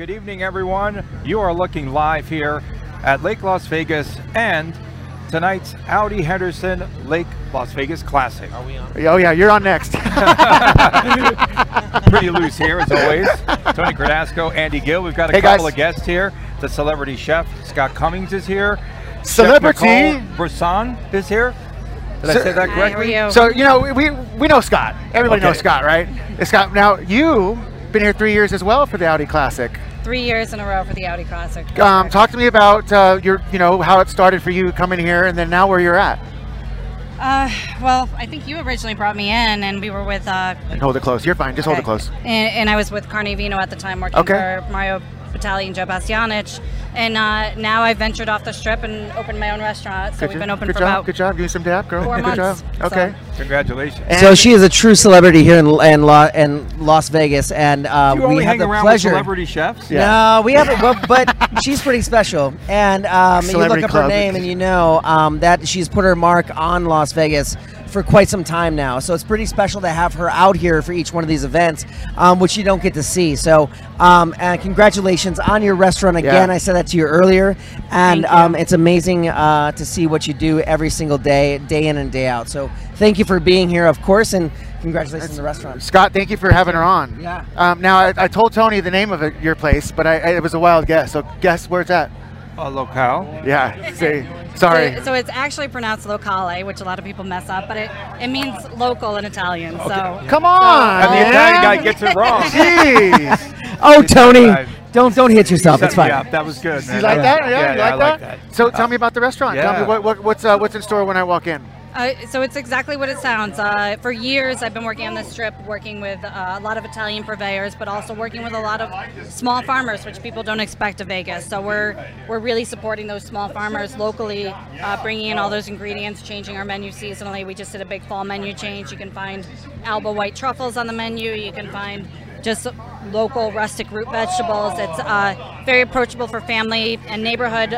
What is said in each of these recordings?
Good evening, everyone. You are looking live here at Lake Las Vegas and tonight's Audi Henderson Lake Las Vegas Classic. Are we on? Oh yeah, you're on next. Pretty loose here, as always. Tony Cardasco, Andy Gill. We've got a Hey, couple guys. of guests here. The celebrity chef, Scott Cummings, is here. Celebrity? Chef Brisson is here. Did I So- say that Hi, how are correctly? you? so you know we we know Scott. Everybody knows Scott, right? Scott. Now you been here three years as well for the Audi Classic. Three years in a row for the Audi Classic. Um, talk to me about uh, your, you know, how it started for you coming here, and then now where you're at. Uh, well, I think you originally brought me in, and we were with. Uh, hold it close. You're fine. Just hold it close. And, and I was with Carnevino at the time, working Okay. for Mario Batali and Joe Bastianich. And uh, now I ventured off the strip and opened my own restaurant. So Good we've been open good for job. about Good job. Good job. Give me some dap, girl. four good months, job. Okay. Congratulations. And- So she is a true celebrity here in in, La, in Las Vegas, and uh, you we only have hang the pleasure. with celebrity chefs? Yeah. No, we haven't. Well, but she's pretty special, and um, you look up club. her name, and you know um, that she's put her mark on Las Vegas for quite some time now. So it's pretty special to have her out here for each one of these events, um, which you don't get to see. So, um, and congratulations on your restaurant again. Yeah. I said that to you earlier, and you. um, it's amazing uh, to see what you do every single day, day in and day out. So thank you for being here, of course, and congratulations on the restaurant. Scott, thank you for having her on. Yeah. Um, now I, I told Tony the name of it, your place, but I, I, it was a wild guess. So guess where it's at? A locale. Yeah. See. Sorry. So, so it's actually pronounced locale, which a lot of people mess up, but it, it means local in Italian. So Come on. And the. Italian guy gets it wrong. Jeez. Oh, Tony, don't don't hit yourself. It's fine. Yeah, That was good, man. You like that? Yeah, Yeah, you like, I like that? that. So tell me about the restaurant. Tell me what, what, what's uh, what's in store when I walk in. Uh, so it's exactly what it sounds. Uh, for years, I've been working on this strip, working with uh, a lot of Italian purveyors, but also working with a lot of small farmers, which people don't expect of Vegas. So we're we're really supporting those small farmers locally, uh, bringing in all those ingredients, changing our menu seasonally. We just did a big fall menu change. You can find Alba white truffles on the menu. You can find just local rustic root vegetables. It's uh, very approachable for family and neighborhood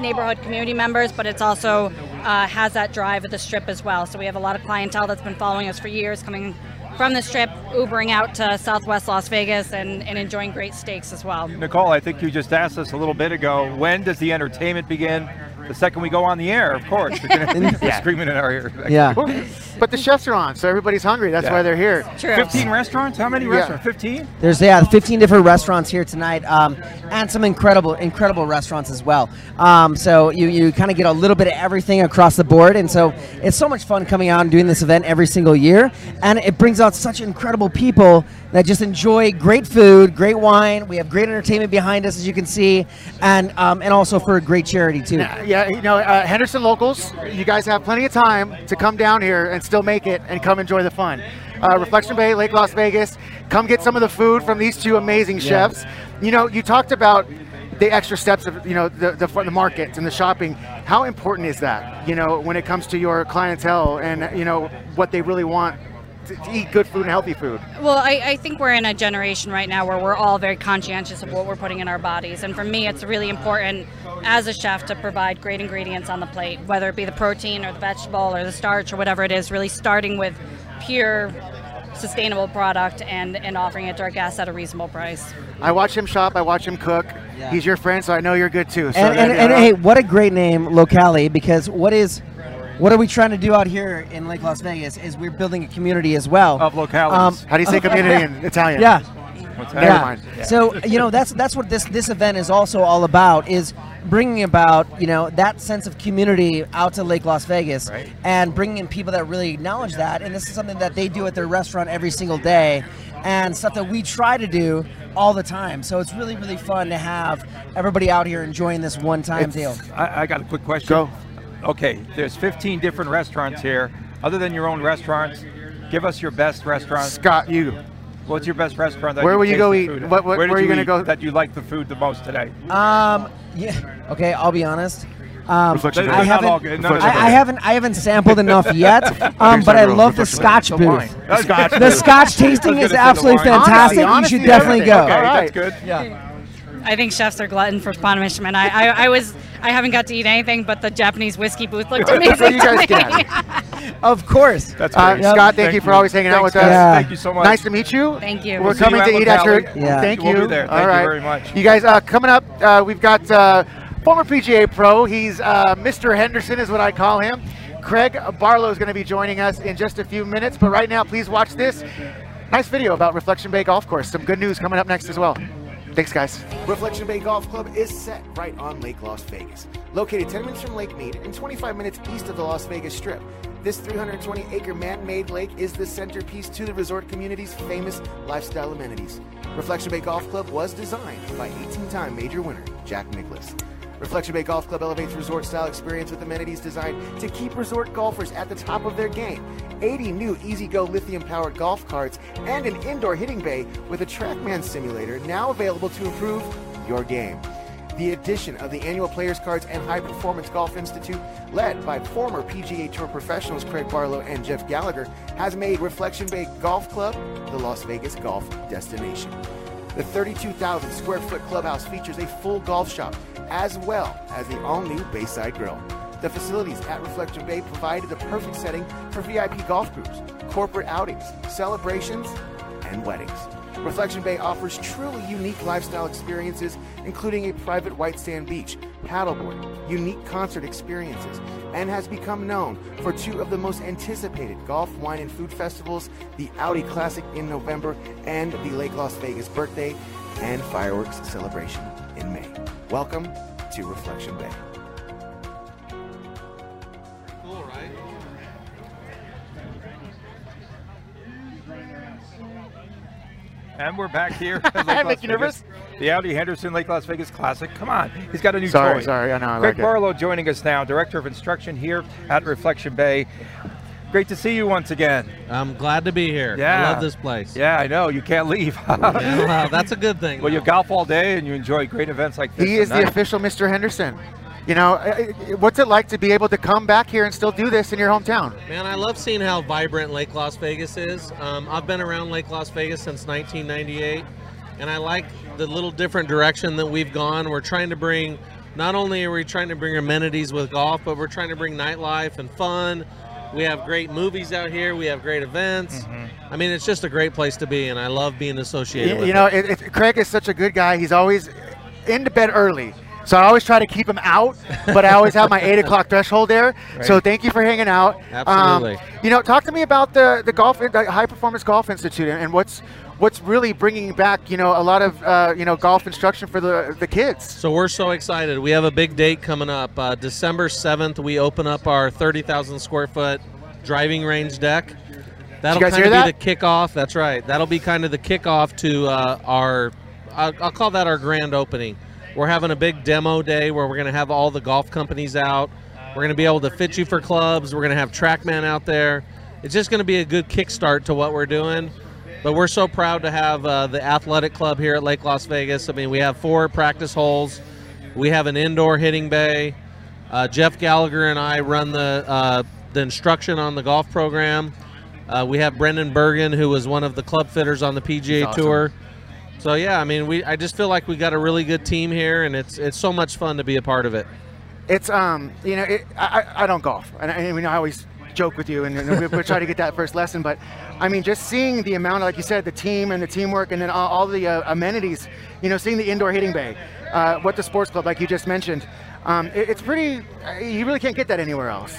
neighborhood community members, but it's also uh, has that drive of the strip as well. So we have a lot of clientele that's been following us for years, coming from the strip, Ubering out to Southwest Las Vegas, and, and enjoying great steaks as well. Nicole, I think you just asked us a little bit ago, when does the entertainment begin? The second we go on the air, of course. They're gonna- they're screaming in our ear. Yeah. But the chefs are on, so everybody's hungry. That's Yeah. why they're here. True. 15 restaurants? How many Yeah. restaurants? 15? There's yeah, 15 different restaurants here tonight, um, and some incredible, incredible restaurants as well. Um, so you you kind of get a little bit of everything across the board, and so it's so much fun coming out and doing this event every single year, and it brings out such incredible people that just enjoy great food, great wine. We have great entertainment behind us, as you can see, and um, and also for a great charity too. Uh, Yeah, you know, uh, Henderson locals, you guys have plenty of time to come down here and still make it and come enjoy the fun. Uh, Reflection Bay, Lake Las Vegas, come get some of the food from these two amazing chefs. You know, you talked about the extra steps of, you know, the, the, the markets and the shopping. How important is that, you know, when it comes to your clientele and, you know, what they really want to, to eat good food and healthy food? Well, I, I think we're in a generation right now where we're all very conscientious of what we're putting in our bodies. And for me, it's really important as a chef to provide great ingredients on the plate, whether it be the protein or the vegetable or the starch or whatever it is, really starting with pure sustainable product and, and offering it to our guests at a reasonable price. I watch him shop, I watch him cook. Yeah. He's your friend, so I know you're good too. So and, and, and hey, what a great name, Locale, because what is what are we trying to do out here in Lake Las Vegas is we're building a community as well. Of localities. Um, how do you say community in Italian? Yeah. Never yeah. mind. So you know that's that's what this this event is also all about is bringing about you know that sense of community out to Lake Las Vegas Right. and bringing in people that really acknowledge that and this is something that they do at their restaurant every single day and stuff that we try to do all the time. So it's really really fun to have everybody out here enjoying this one time deal. I, I got a quick question. Go. Okay, there's 15 different restaurants here. Other than your own restaurants, give us your best restaurant. Scott, you. What's your best restaurant? That Where will you go eat? What- what- where did where are you you gonna go? That you like the food the most today? Um. Yeah. Okay. I'll be honest. Um, They're I not all haven't. good. I, I haven't. I haven't sampled enough yet. Um, but I love the Scotch The booth. wine. That's Scotch. The Scotch tasting is gonna say the absolutely fantastic. Honesty, you should definitely everything. go. Okay, All right. that's good. Yeah. I think chefs are glutton for punishment. I, I, I was I haven't got to eat anything, but the Japanese whiskey booth looked amazing. That's what you guys to get me. at it. Of course. That's Uh, great. Scott, thank, you for always hanging out with us. Yeah. Thank you so much. Nice to meet you. Thank you. We're We'll see you coming to eat at your. Yeah. Thank We'll you. be there. All Thank you very much. You guys, uh, coming up, uh, we've got uh, former PGA pro. He's uh, Mr. Henderson, is what I call him. Craig Barlow is going to be joining us in just a few minutes. But right now, please watch this nice video about Reflection Bay Golf Course. Some good news coming up next as well. Thanks, guys. Reflection Bay Golf Club is set right on Lake Las Vegas. Located 10 minutes from Lake Mead and 25 minutes east of the Las Vegas Strip, this 320 acre man made lake is the centerpiece to the resort community's famous lifestyle amenities. Reflection Bay Golf Club was designed by 18 time major winner Jack Nicklaus. Reflection Bay Golf Club elevates resort style experience with amenities designed to keep resort golfers at the top of their game. 80 new E-Z-GO lithium powered golf carts and an indoor hitting bay with a Trackman simulator now available to improve your game. The addition of the annual players cards and High Performance Golf Institute, led by former PGA Tour professionals Craig Barlow and Jeff Gallagher, has made Reflection Bay Golf Club the Las Vegas golf destination. The 32,000 square foot clubhouse features a full golf shop as well as the all new Bayside Grill. The facilities at Reflection Bay provided the perfect setting for VIP golf groups, corporate outings, celebrations, and weddings. Reflection Bay offers truly unique lifestyle experiences, including a private white sand beach, paddleboard, unique concert experiences, and has become known for two of the most anticipated golf, wine, and food festivals the Audi Classic in November and the Lake Las Vegas birthday and fireworks celebration in May. Welcome to Reflection Bay. Cool, right? And we're back here. at Lake Las Make you Vegas. The Audi Henderson Lake Las Vegas Classic. Come on, he's got a new Sorry, toy. sorry. I know. I Craig like it. Barlow joining us now, Director of Instruction here at Reflection Bay. Great to see you once again. I'm glad to be here. Yeah. I love this place. Yeah, I know. You can't leave. Yeah, well, that's a good thing. well, you golf all day and you enjoy great events like this. He is the official Mr. Henderson. You know, what's it like to be able to come back here and still do this in your hometown? Man, I love seeing how vibrant Lake Las Vegas is. Um, I've been around Lake Las Vegas since 1998, and I like the little different direction that we've gone. We're trying to bring, not only are we trying to bring amenities with golf, but we're trying to bring nightlife and fun. We have great movies out here. We have great events. I mean, it's just a great place to be, and I love being associated You, with you know, it. it, it, Craig is such a good guy. He's always into bed early. So I always try to keep him out, but I always have my eight o'clock threshold there. So thank you for hanging out. Absolutely. Um, you know, talk to me about the the golf, the High Performance Golf Institute, and what's what's really bringing back, you know, a lot of uh, you know golf instruction for the the kids. So we're so excited. We have a big date coming up. Uh, December 7th, we open up our 30,000 square foot driving range deck. That'll kind of that? be the kickoff. That's right. That'll be kind of the kickoff to uh, our, I'll, I'll call that our grand opening. We're having a big demo day where we're going to have all the golf companies out. We're going to be able to fit you for clubs. We're going to have TrackMan out there. It's just going to be a good kickstart to what we're doing. But we're so proud to have uh, the athletic club here at Lake Las Vegas. I mean, we have four practice holes. We have an indoor hitting bay. Uh, Jeff Gallagher and I run the uh, the instruction on the golf program. Uh, we have Brendan Bergen, who was one of the club fitters on the PGA awesome. Tour. So yeah, I mean, we I just feel like we got a really good team here, and it's it's so much fun to be a part of it. It's um, you know, it, I I I don't golf, and I, and, you know, I always joke with you, and, and we, we try to get that first lesson. But I mean, just seeing the amount, like you said, the team and the teamwork, and then all, all the uh, amenities. You know, seeing the indoor hitting bay, uh, what the sports club, like you just mentioned, um, it, it's pretty. uh, You really can't get that anywhere else.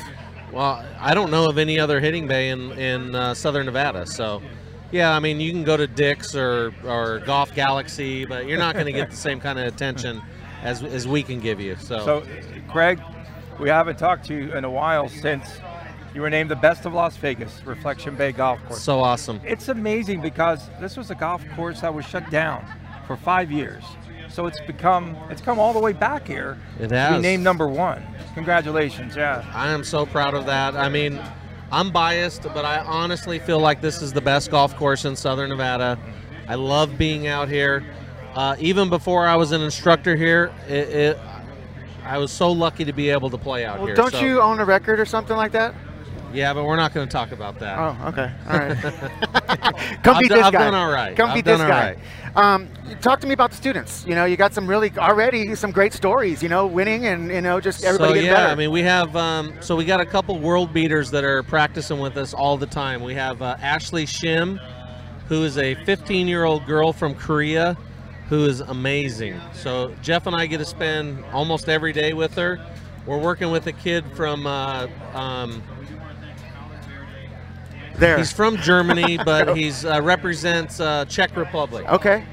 Well, I don't know of any other hitting bay in in uh, Southern Nevada, so. Yeah, I mean, you can go to Dick's or, or Golf Galaxy, but you're not going to get the same kind of attention as, as we can give you. So, So, Craig, we haven't talked to you in a while since you were named the best of Las Vegas, Reflection Bay Golf Course. so awesome. It's amazing because this was a golf course that was shut down for five years. So it's become, it's come all the way back here It to be named number one. Congratulations, yeah. I am so proud of that. I mean, I'm biased, but I honestly feel like this is the best golf course in Southern Nevada. I love being out here. Uh, even before I was an instructor here, it, it, I was so lucky to be able to play out Well, here. don't so- you own a record or something like that? Yeah, but we're not going to talk about that. Oh, okay, all right. Come I've beat this I've guy. done all right. Come I've beat this done all guy. Um, talk to me about the students. You know, you got some really already some great stories. You know, winning and you know just everybody so getting yeah, better. I mean we have um, so we got a couple world beaters that are practicing with us all the time. We have uh, Ashley Shim, who is a 15-year-old girl from Korea, who is amazing. So Jeff and I get to spend almost every day with her. We're working with a kid from uh, um, there. he's from Germany, but he's uh, represents uh, Czech Republic. okay.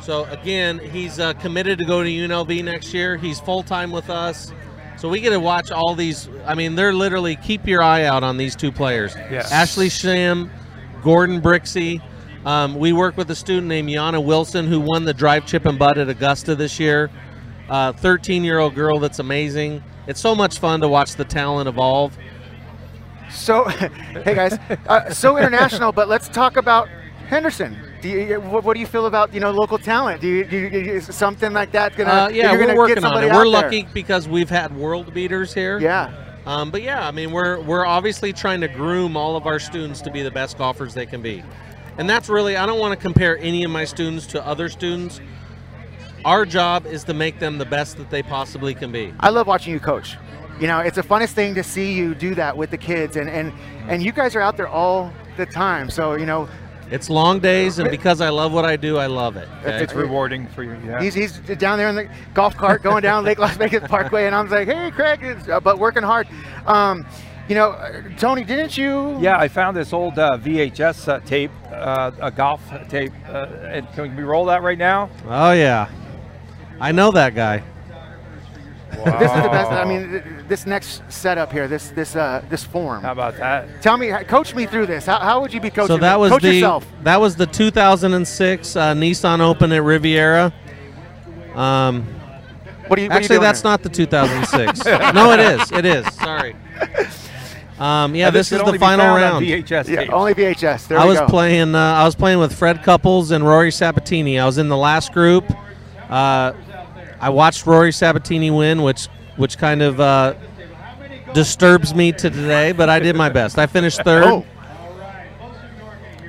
So again, he's uh, committed to go to UNLV next year. He's full time with us. So we get to watch all these. I mean, they're literally keep your eye out on these two players. Yes. Ashley Shim, Gordon Brixey. Um, we work with a student named Yana Wilson who won the drive chip and putt at Augusta this year. 13 year old girl that's amazing. It's so much fun to watch the talent evolve. So, hey guys, uh, so international, but let's talk about Henderson. Do you, what, what do you feel about you know local talent? Do you, do you, is something like that gonna? Uh, yeah, you're we're working on it. We're out there? lucky because we've had world beaters here. Yeah. Um, but yeah, I mean, we're we're obviously trying to groom all of our students to be the best golfers they can be, and that's really I don't want to compare any of my students to other students. Our job is to make them the best that they possibly can be. I love watching you coach. You know, it's the funnest thing to see you do that with the kids, and and and you guys are out there all the time. So you know, It's long days, and because I love what I do, I love it. okay? It's rewarding for you. Yeah. he's he's down there in the golf cart going down Lake Las Vegas Parkway, and I'm like, hey, Craig, it's, uh, but working hard. Um, you know, uh, Tony, didn't you? Yeah, I found this old uh, VHS uh, tape, uh, a golf tape. Uh, and can we roll that right now? Oh yeah, I know that guy. This is the best. I mean, this next setup here, this this uh, this form. How about that? Tell me, coach me through this. How, how would you be coaching? So that was coach the yourself. that was the 2006 uh, Nissan Open at Riviera. Um, What do you? what are you Actually, that's there? not the 2006. no, it is. It is. Sorry. Um, yeah, And this, is the final found on round. VHS Yeah, only VHS. There I was go. playing. Uh, I was playing with Fred Couples and Rory Sabbatini. I was in the last group. Uh, I watched Rory Sabbatini win, which which kind of uh, disturbs me to today. But I did my best. I finished third. Oh,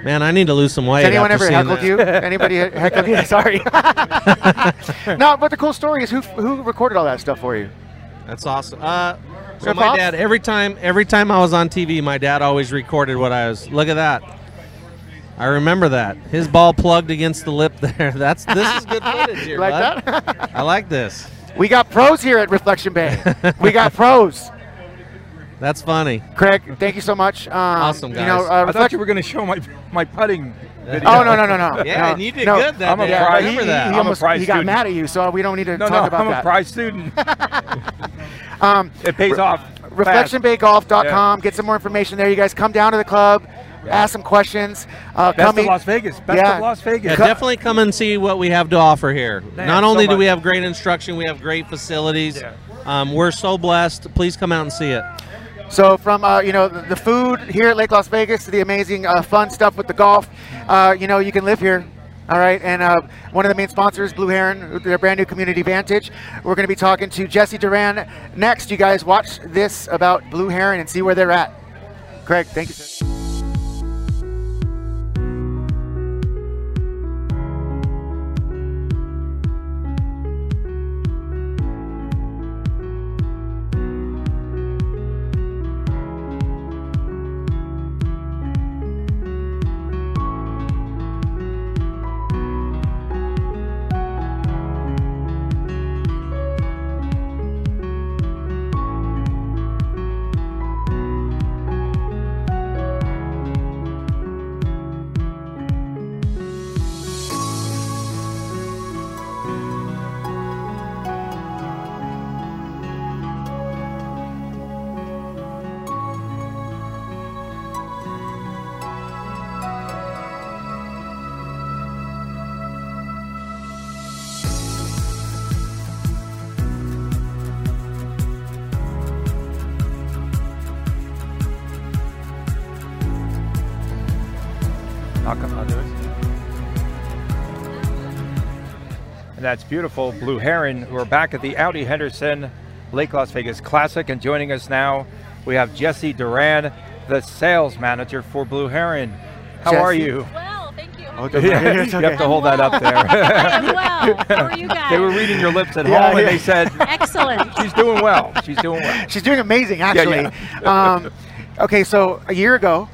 Man, I need to lose some weight. has anyone after ever heckled that. you? Anybody heckled you? Sorry. no, but the cool story is who who recorded all that stuff for you? That's awesome. Uh, so my dad every time every time I was on TV, my dad always recorded what I was. Look at that. I remember that. His ball plugged against the lip there. That's this is good footage here, You like bud. that? I like this. we got pros here at Reflection Bay. we got pros. That's funny. Craig, thank you so much. Um, Awesome, You know, guys. uh, I thought you were going to show my my putting video. Oh no no no no! Yeah, no, and you did no. good that I'm a day. Prize- remember he, that. He, I'm a almost prize he got student. mad at you, so we don't need to No, talk no, about I'm that. a prize student. Um, it pays off. fast. ReflectionBayGolf.com. Get some more information there. You guys come down to the club, ask some questions. Uh, Best come of Las Vegas. Best Yeah. of Las Vegas. Yeah, definitely come and see what we have to offer here. Man, Not so only do we have great instruction, we have great facilities. Yeah. Um, we're so blessed. Please come out and see it. So from uh, you know the, the food here at Lake Las Vegas to the amazing uh, fun stuff with the golf, uh, you know you can live here. All right, and uh, one of the main sponsors, Blue Heron, their brand new Community Vantage. We're going to be talking to Jesse Duran next. You guys watch this about Blue Heron and see where they're at. Craig, thank you. That's beautiful. Blue Heron. We're back at the Audi Henderson Lake Las Vegas Classic, and joining us now, we have Jesse Duran, the sales manager for Blue Heron. How are you? Well, Oh, it's okay. Yeah, It's you okay. have to hold that up I there. am well. How are you guys? they were reading your lips at Yeah, home, and they said, Excellent. "She's doing well. She's doing well." She's doing amazing, actually. um, okay, so a year ago,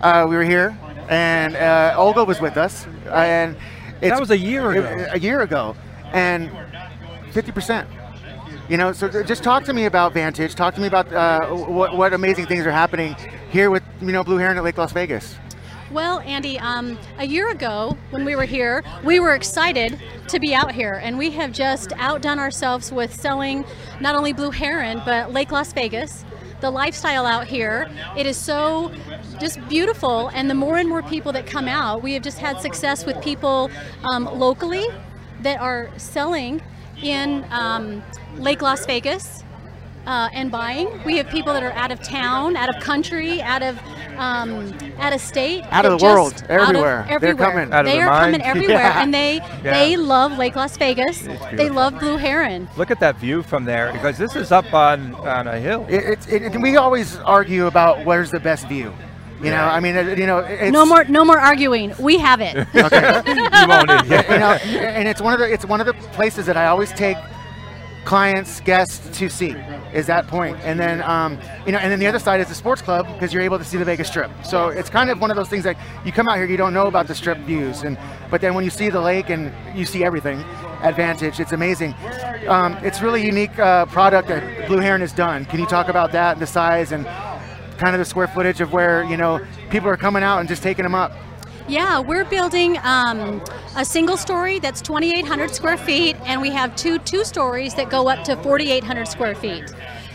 uh, we were here, and uh, Olga was with us, and it's, That was a year it- ago. a year ago, and 50%. You know, so just talk to me about Vantage. Talk to me about uh, what, what amazing things are happening here with you know Blue Heron at Lake Las Vegas. Well, Andy, um, a year ago when we were here, we were excited to be out here, and we have just outdone ourselves with selling not only Blue Heron but Lake Las Vegas. The lifestyle out here, it is so just beautiful, and the more and more people that come out, we have just had success with people um, locally that are selling in um, Lake Las Vegas uh, and buying. We have people that are out of town, out of country, out of um, out of state, Out of the world, just- everywhere. Out They're coming. Out of they their are coming everywhere, Yeah. and they they love Lake Las Vegas. They love Blue Heron. Look at that view from there, because this is up on on a hill. It, it, it- we always argue about where's the best view. You know, I mean, it- you know, it's, No more no more arguing. We have it. okay. you own it. yeah. you know, and it's one of the it's one of the places that I always take clients, guests to see is that point. And then um, you know, and then the other side is the sports club because you're able to see the Vegas Strip. So it's kind of one of those things that you come out here, you don't know about the Strip views, and but then when you see the lake and you see everything advantage. It's amazing. Um, it's really unique uh, product that Blue Heron has done. Can you talk about that and the size and kind of the square footage of where you know people are coming out and just taking them up? Yeah, we're building um, a single story that's 2,800 square feet, and we have two two stories that go up to 4,800 square feet.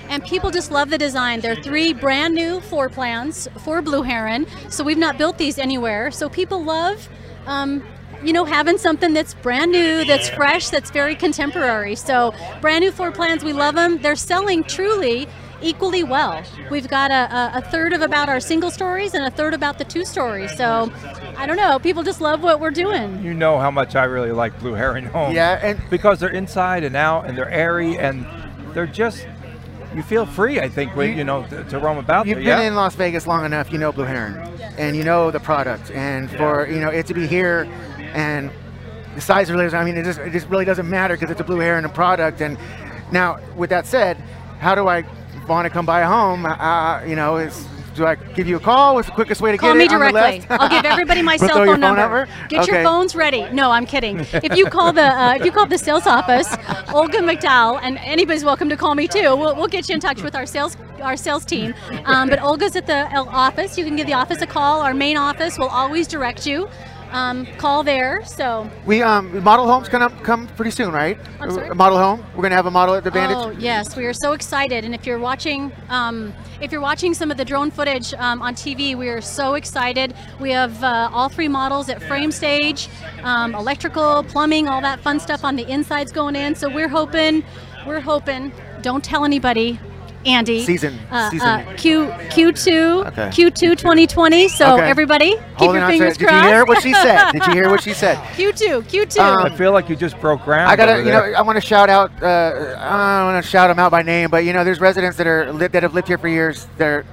And people just love the design. They're three brand new floor plans for Blue Heron, so we've not built these anywhere. So people love, um, you know, having something that's brand new, that's fresh, that's very contemporary. So brand new floor plans, we love them. They're selling truly equally well. We've got a, a, a third of about our single stories and a third about the two stories. So I don't know, people just love what we're doing. You know how much I really like Blue Heron homes. Yeah, and because they're inside and out and they're airy and they're just you feel free I think when You- you know to, to roam about You've there. been yeah. in Las Vegas long enough, you know Blue Heron, and you know the product, and for you know it to be here, and the size really, doesn't- I mean, it just it just really doesn't matter because it's a Blue Heron product. And now, with that said, how do I want to come buy a home? Uh, you know, is do I give you a call? What's the quickest way to Call get me it directly. I'll give everybody my We'll cell phone number. number? Get your phones ready. No, I'm kidding. If you call the uh, if you call the sales office, Olga McDowell, and anybody's welcome to call me too. We'll, we'll get you in touch with our sales our sales team. Um, but Olga's at the uh, office. You can give the office a call. Our main office will always direct you. Um, call there. So We um model homes gonna come pretty soon, right? I'm sorry? Model home. We're gonna have a model at the Vantage. Oh yes, we are so excited. And if you're watching, um, if you're watching some of the drone footage um, on TV, we are so excited. We have uh, all three models at frame stage, um, electrical, plumbing, all that fun stuff on the insides going in. So we're hoping, we're hoping. Don't tell anybody. Andy. Season- Uh, season. Uh, Q Q2 Okay. Q2 2020. So Okay. everybody, keep Holding your fingers it. Did crossed. you hear what she said? Did you hear what she said? Q2 Q2. Um, I feel like you just broke ground. I gotta, you know. I want to shout out. Uh, I don't want to shout them out by name, but you know, there's residents that are li- that have lived here for years that are,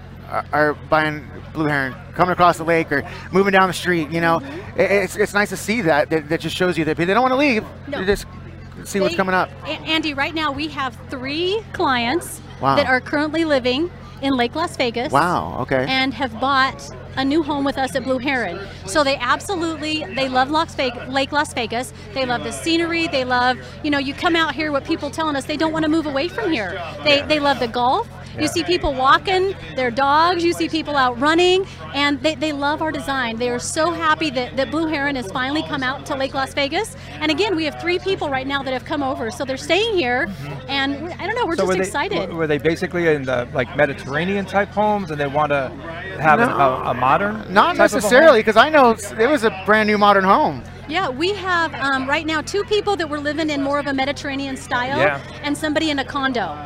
are buying blue heron, coming across the lake or moving down the street. You know, Mm-hmm. It- it's it's nice to see that. That, that just shows you that they don't want to leave. No. They just see what's coming up. A- Andy, right now we have three clients Wow. that are currently living in Lake Las Vegas. Wow. Okay. And have bought a new home with us at Blue Heron. So they absolutely they love Las Vegas, Lake Las Vegas. They love the scenery. They love you know you come out here. What people telling us they don't want to move away from here. They they love the golf. You see people walking their dogs. You see people out running, and they, they love our design. They are so happy that, that Blue Heron has finally come out to Lake Las Vegas. And again, we have three people right now that have come over, so they're staying here. And I don't know, we're So just were they, excited. Were they basically in the like Mediterranean type homes, and they want to have No. a, a modern? Not type of a home? necessarily, because I know it was a brand new modern home. Yeah, we have um, right now two people that were living in more of a Mediterranean style, Yeah. and somebody in a condo.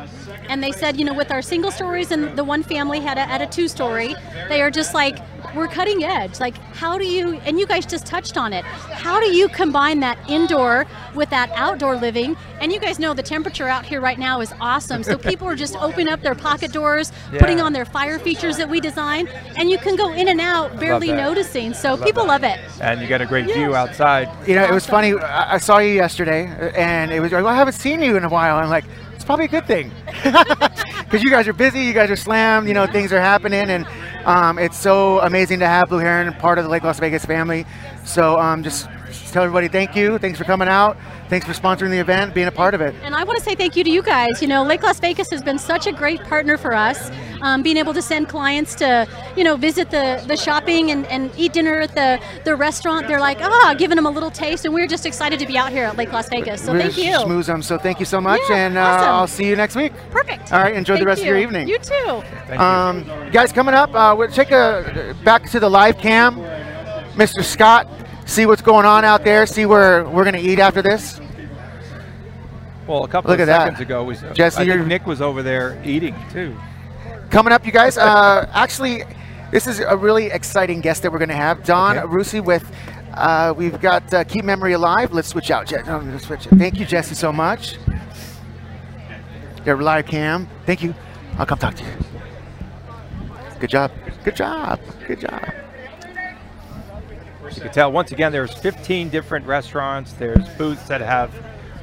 And they said, you know, with our single stories and the one family had a, had a two story, they are just like, we're cutting edge. Like, how do you, and you guys just touched on it, how do you combine that indoor with that outdoor living? And you guys know the temperature out here right now is awesome. So people are just opening up their pocket doors, Yeah. putting on their fire features that we design, and you can go in and out barely noticing. So people love it. And you get a great view outside. You know, it was funny. I I saw you yesterday, and it was like, well, I haven't seen you in a while. I'm like, it's probably a good thing, because you guys are busy, you guys are slammed. You know, things are happening, and um, it's so amazing to have Blue Heron part of the Lake Las Vegas family. So um, just, just tell everybody thank you. Thanks for coming out. Thanks for sponsoring the event, being a part of it. And I want to say thank you to you guys. You know, Lake Las Vegas has been such a great partner for us. Um, being able to send clients to, you know, visit the, the shopping and, and eat dinner at the, the restaurant. They're like, ah, giving them a little taste. And we're just excited to be out here at Lake Las Vegas. So thank Really you. Smooth 'em. So thank you so much, Yeah, and uh, awesome. I'll see you next week. Perfect. All right, enjoy the Thank rest of your evening. You too. Um, guys, coming up, uh, we'll take a back to the live cam. Mr. Scott, see what's going on out there. See where we're gonna eat after this. Well, a couple Look of at that. seconds ago, was, Jesse, I think Nick was over there eating too. Coming up, you guys. Uh, actually, this is a really exciting guest that we're gonna have. Don Okay. Rusi with. Uh, we've got uh, Keep Memory Alive. Let's switch out. Je- no, let's switch. Thank you, Jesse, so much. Their live cam. Thank you. I'll come talk to you. Good job. Good job. Good job. You can tell once again there's 15 different restaurants. There's booths that have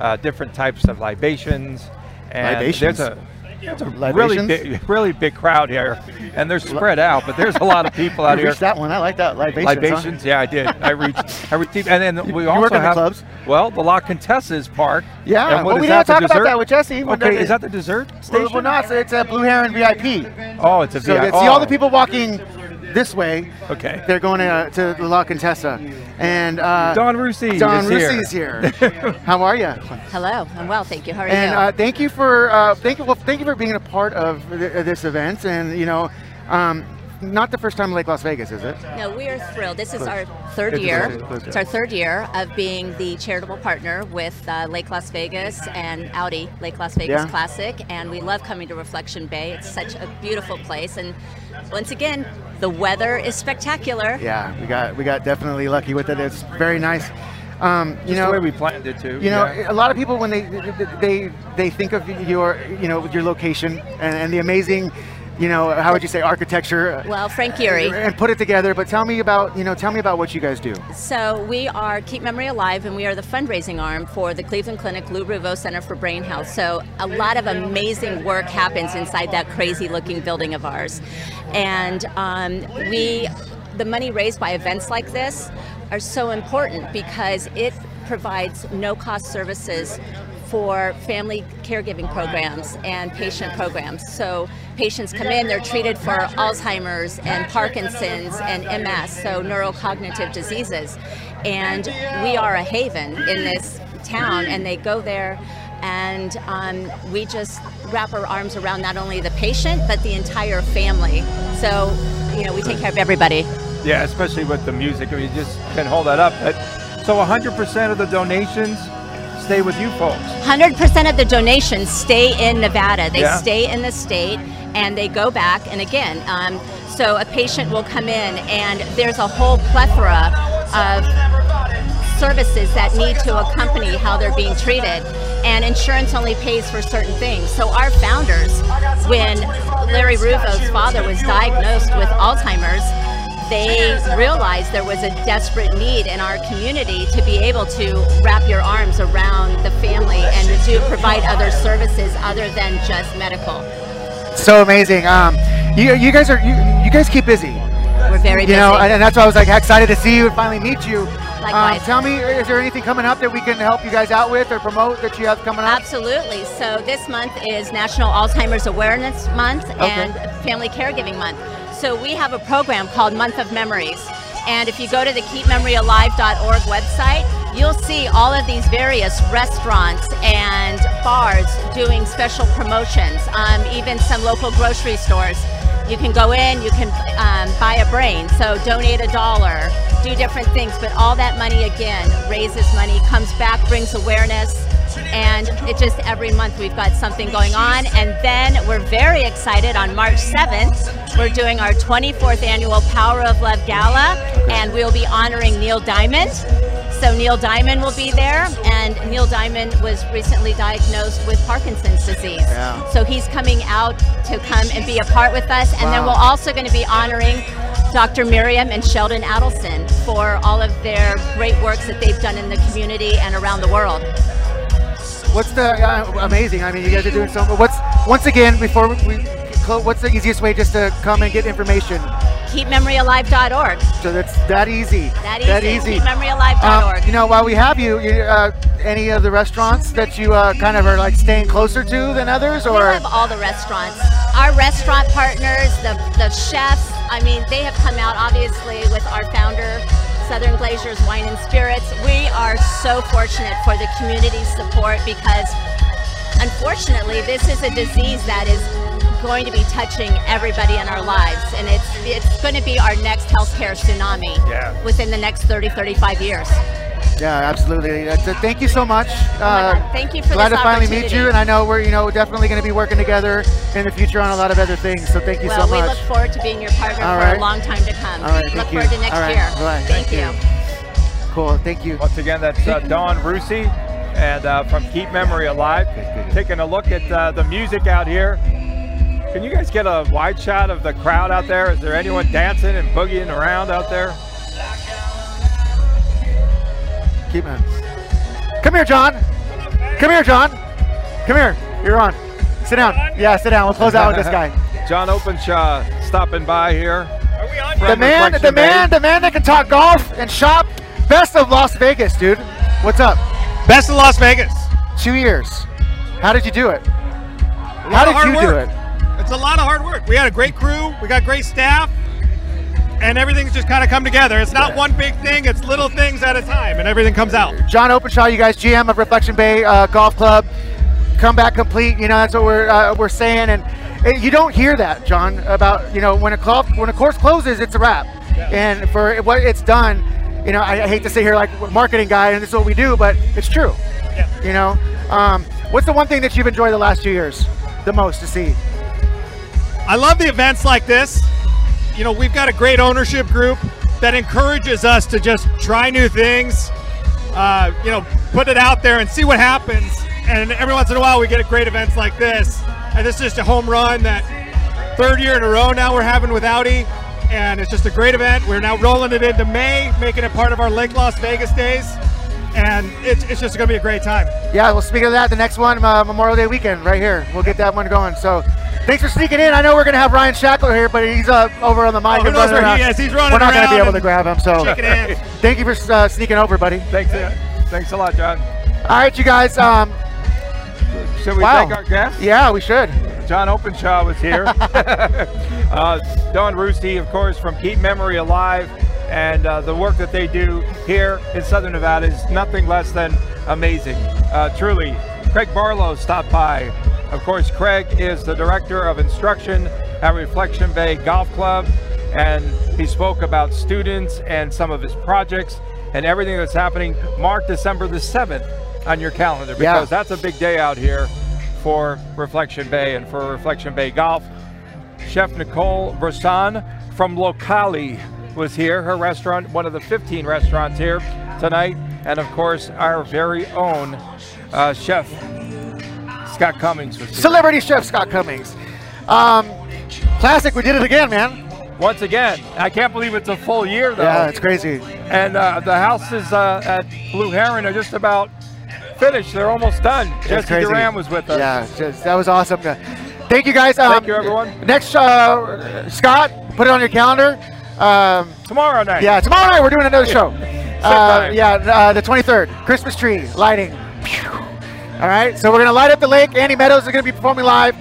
uh, different types of libations, and Libations? there's a there's a really big, really big crowd here, and they're spread out. But there's a lot of people out You here. reached that one. I like that. Libations. huh? Libations, yeah, I did. I reached, I reached, and then we You also work in the have clubs? well, the La Contessa's Park. Yeah, and what well, is we didn't talk the about that with Jesse. Well, Okay, is that the dessert Well, station? well, no, it's, it's a Blue Heron VIP. Oh, it's a So VIP. that- see all oh, the people walking this way. Okay. They're going to, to the La Contessa, and uh, Don Rusi Don is here. Is here. How are you? Hello, I'm well, thank you. How are And you? uh, thank you for uh, thank you well, thank you for being a part of th- uh, this event. And you know, um, not the first time Lake Las Vegas, is it? no, we are thrilled. This is Close. our third Close year. close it, close it. It's our third year of being the charitable partner with uh, Lake Las Vegas and Audi Lake Las Vegas Yeah. Classic, and we love coming to Reflection Bay. It's such a beautiful place, and once again, the weather is spectacular. Yeah, we got we got definitely lucky with it. It's very nice. Um, you Just know, the way we planned it too. You know, yeah. a lot of people when they they they think of your you know your location and, and the amazing, you know, how would you say architecture? Well, Frank Gehry. And put it together. But tell me about you know tell me about what you guys do. So we are Keep Memory Alive, and we are the fundraising arm for the Cleveland Clinic Lou Ruvo Center for Brain Health. So a lot of amazing work happens inside that crazy-looking building of ours, and um, we, the money raised by events like this, are so important because it provides no-cost services for family caregiving programs and patient programs. So patients come in, they're treated for Alzheimer's and Parkinson's and MS, so neurocognitive diseases. And we are a haven in this town, and they go there and um, we just wrap our arms around not only the patient but the entire family. So, you know, we take care of everybody. Yeah, especially with the music. I mean, you just can't hold that up. So 100% of the donations stay with you folks. 100% of the donations stay in Nevada. They Yeah. stay in the state and they go back. And again, um, so a patient will come in and there's a whole plethora of services that need to accompany how they're being treated. And insurance only pays for certain things. So our founders, when Larry Ruvo's father was diagnosed with Alzheimer's, they realized there was a desperate need in our community to be able to wrap your arms around the family and to provide other services other than just medical. So amazing. Um, you you guys are you, you guys keep busy. We're very You busy. know, and, and that's why I was like excited to see you and finally meet you. Um, Likewise. tell me, is there anything coming up that we can help you guys out with or promote that you have coming up? Absolutely. So this month is National Alzheimer's Awareness Month and Family Caregiving Month. So we have a program called Month of Memories. And if you go to the keepmemoryalive.org website, you'll see all of these various restaurants and bars doing special promotions, um, even some local grocery stores. You can go in, you can um, buy a brain, so donate a dollar, do different things, but all that money again raises money, comes back, brings awareness And it just every month we've got something going on. And then we're very excited on March 7th, we're doing our 24th annual Power of Love Gala, and we'll be honoring Neil Diamond. So Neil Diamond will be there, and Neil Diamond was recently diagnosed with Parkinson's disease. Yeah. So he's coming out to come and be a part with us, and then we're also going to be honoring Dr. Miriam and Sheldon Adelson for all of their great works that they've done in the community and around the world. What's the uh, amazing? I mean, you guys are doing so. What's once again before we close? What's the easiest way just to come and get information? KeepMemoryAlive.org. So that's that easy. That easy. That easy. KeepMemoryAlive.org. Um, you know, while we have you, you uh, any of the restaurants that you uh, kind of are like staying closer to than others, or We have all the restaurants. Our restaurant partners, the, the chefs, I mean, they have come out obviously with our founder, Southern Glazer's Wine and Spirits. We are so fortunate for the community support because unfortunately this is a disease that is going to be touching everybody in our lives and it's it's going to be our next healthcare tsunami Yeah. within the next 30 35 years. Yeah, absolutely. Uh, thank you so much. Oh Uh, God, thank you for glad to finally meet you, and I know we're you know definitely going to be working together in the future on a lot of other things. So thank you well, so we look forward to being your partner All for right. a long time to come. All right, look thank you. forward to next All right, year. bye. Thank, Thank you. you. cool. Thank you. Once again, that's uh, Don Rusi, and uh, from Keep Memory Alive, taking a look at uh, the music out here. Can you guys get a wide shot of the crowd out there? Is there anyone dancing and boogieing around out there? Keep man. Come here, John. Come here, John. Come here. You're on. Sit down. Yeah, sit down. We'll close out with this guy. John Openshaw stopping by here. The man, the man, the man that can talk golf and shop. Best of Las Vegas, dude. What's up? Best of Las Vegas. Two years. How did you do it? A How lot of did you hard do work. it? It's a lot of hard work. We had a great crew. We got great staff. And everything's just kind of come together. It's not one big thing. It's little things at a time, and everything comes out. John Openshaw, you guys, GM of Reflection Bay uh, Golf Club, come back complete. You know that's what we're uh, we're saying, and uh, you don't hear that, John, about you know when a golf when a course closes, it's a wrap. And for what it's done, you know, I, I hate to say here like marketing guy, and this is what we do, but it's true. You know, um, what's the one thing that you've enjoyed the last two years the most to see? I love the events like this. You know, we've got a great ownership group that encourages us to just try new things, uh, you know, put it out there and see what happens. And every once in a while, we get great events like this. And this is just a home run that third year in a row now we're having with Audi. And it's just a great event. We're now rolling it into May, making it part of our Lake Las Vegas days. And it's, it's just going to be a great time. Yeah, well, speaking of that, the next one, uh, Memorial Day weekend, right here. We'll get that one going. So, thanks for sneaking in. I know we're going to have Ryan Shackler here, but he's uh, over on the mic. Oh, who knows running where he is? He's running We're not gonna be able to grab him. So, shaking hands. thank you for uh, sneaking over, buddy. Thanks, thanks a lot, John. All right, you guys. Um, Should we wow. thank our guest? Yeah, we should. John Openshaw was here. uh, Don Roosty, of course, from Keep Memory Alive, and uh, the work that they do here in Southern Nevada is nothing less than amazing. Uh, truly, Craig Barlow stopped by. Of course, Craig is the director of instruction at Reflection Bay Golf Club, and he spoke about students and some of his projects and everything that's happening. Mark December the 7th on your calendar Yeah. because that's a big day out here for Reflection Bay and for Reflection Bay Golf. Chef Nicole Brisson from Locali was here. Her restaurant, one of the 15 restaurants here tonight. And of course, our very own uh, chef, Scott Cummings was here. Celebrity chef Scott Cummings. Um, classic. We did it again, man. Once again, I can't believe it's a full year though. Yeah, it's crazy. And uh, the houses uh, at Blue Heron are just about finished. They're almost done. It's Jesse crazy. Duran was with us. Yeah, just, that was awesome. Thank you, guys. Um, Thank you, everyone. Next, uh, Scott, put it on your calendar. Um, Tomorrow night. yeah, tomorrow night we're doing another show. Uh, yeah, uh, the 23rd, Christmas tree lighting. All right, so we're gonna light up the lake. Andy Meadows is gonna be performing live,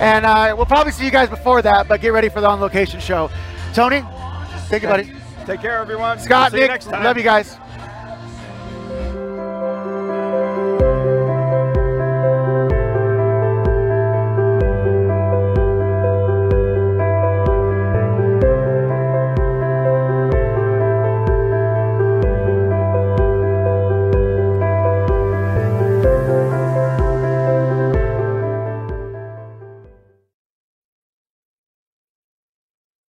and uh, we'll probably see you guys before that. But get ready for the on-location show. Tony, thank you, buddy. Take care, everyone. Scott, We'll Nick, love you guys.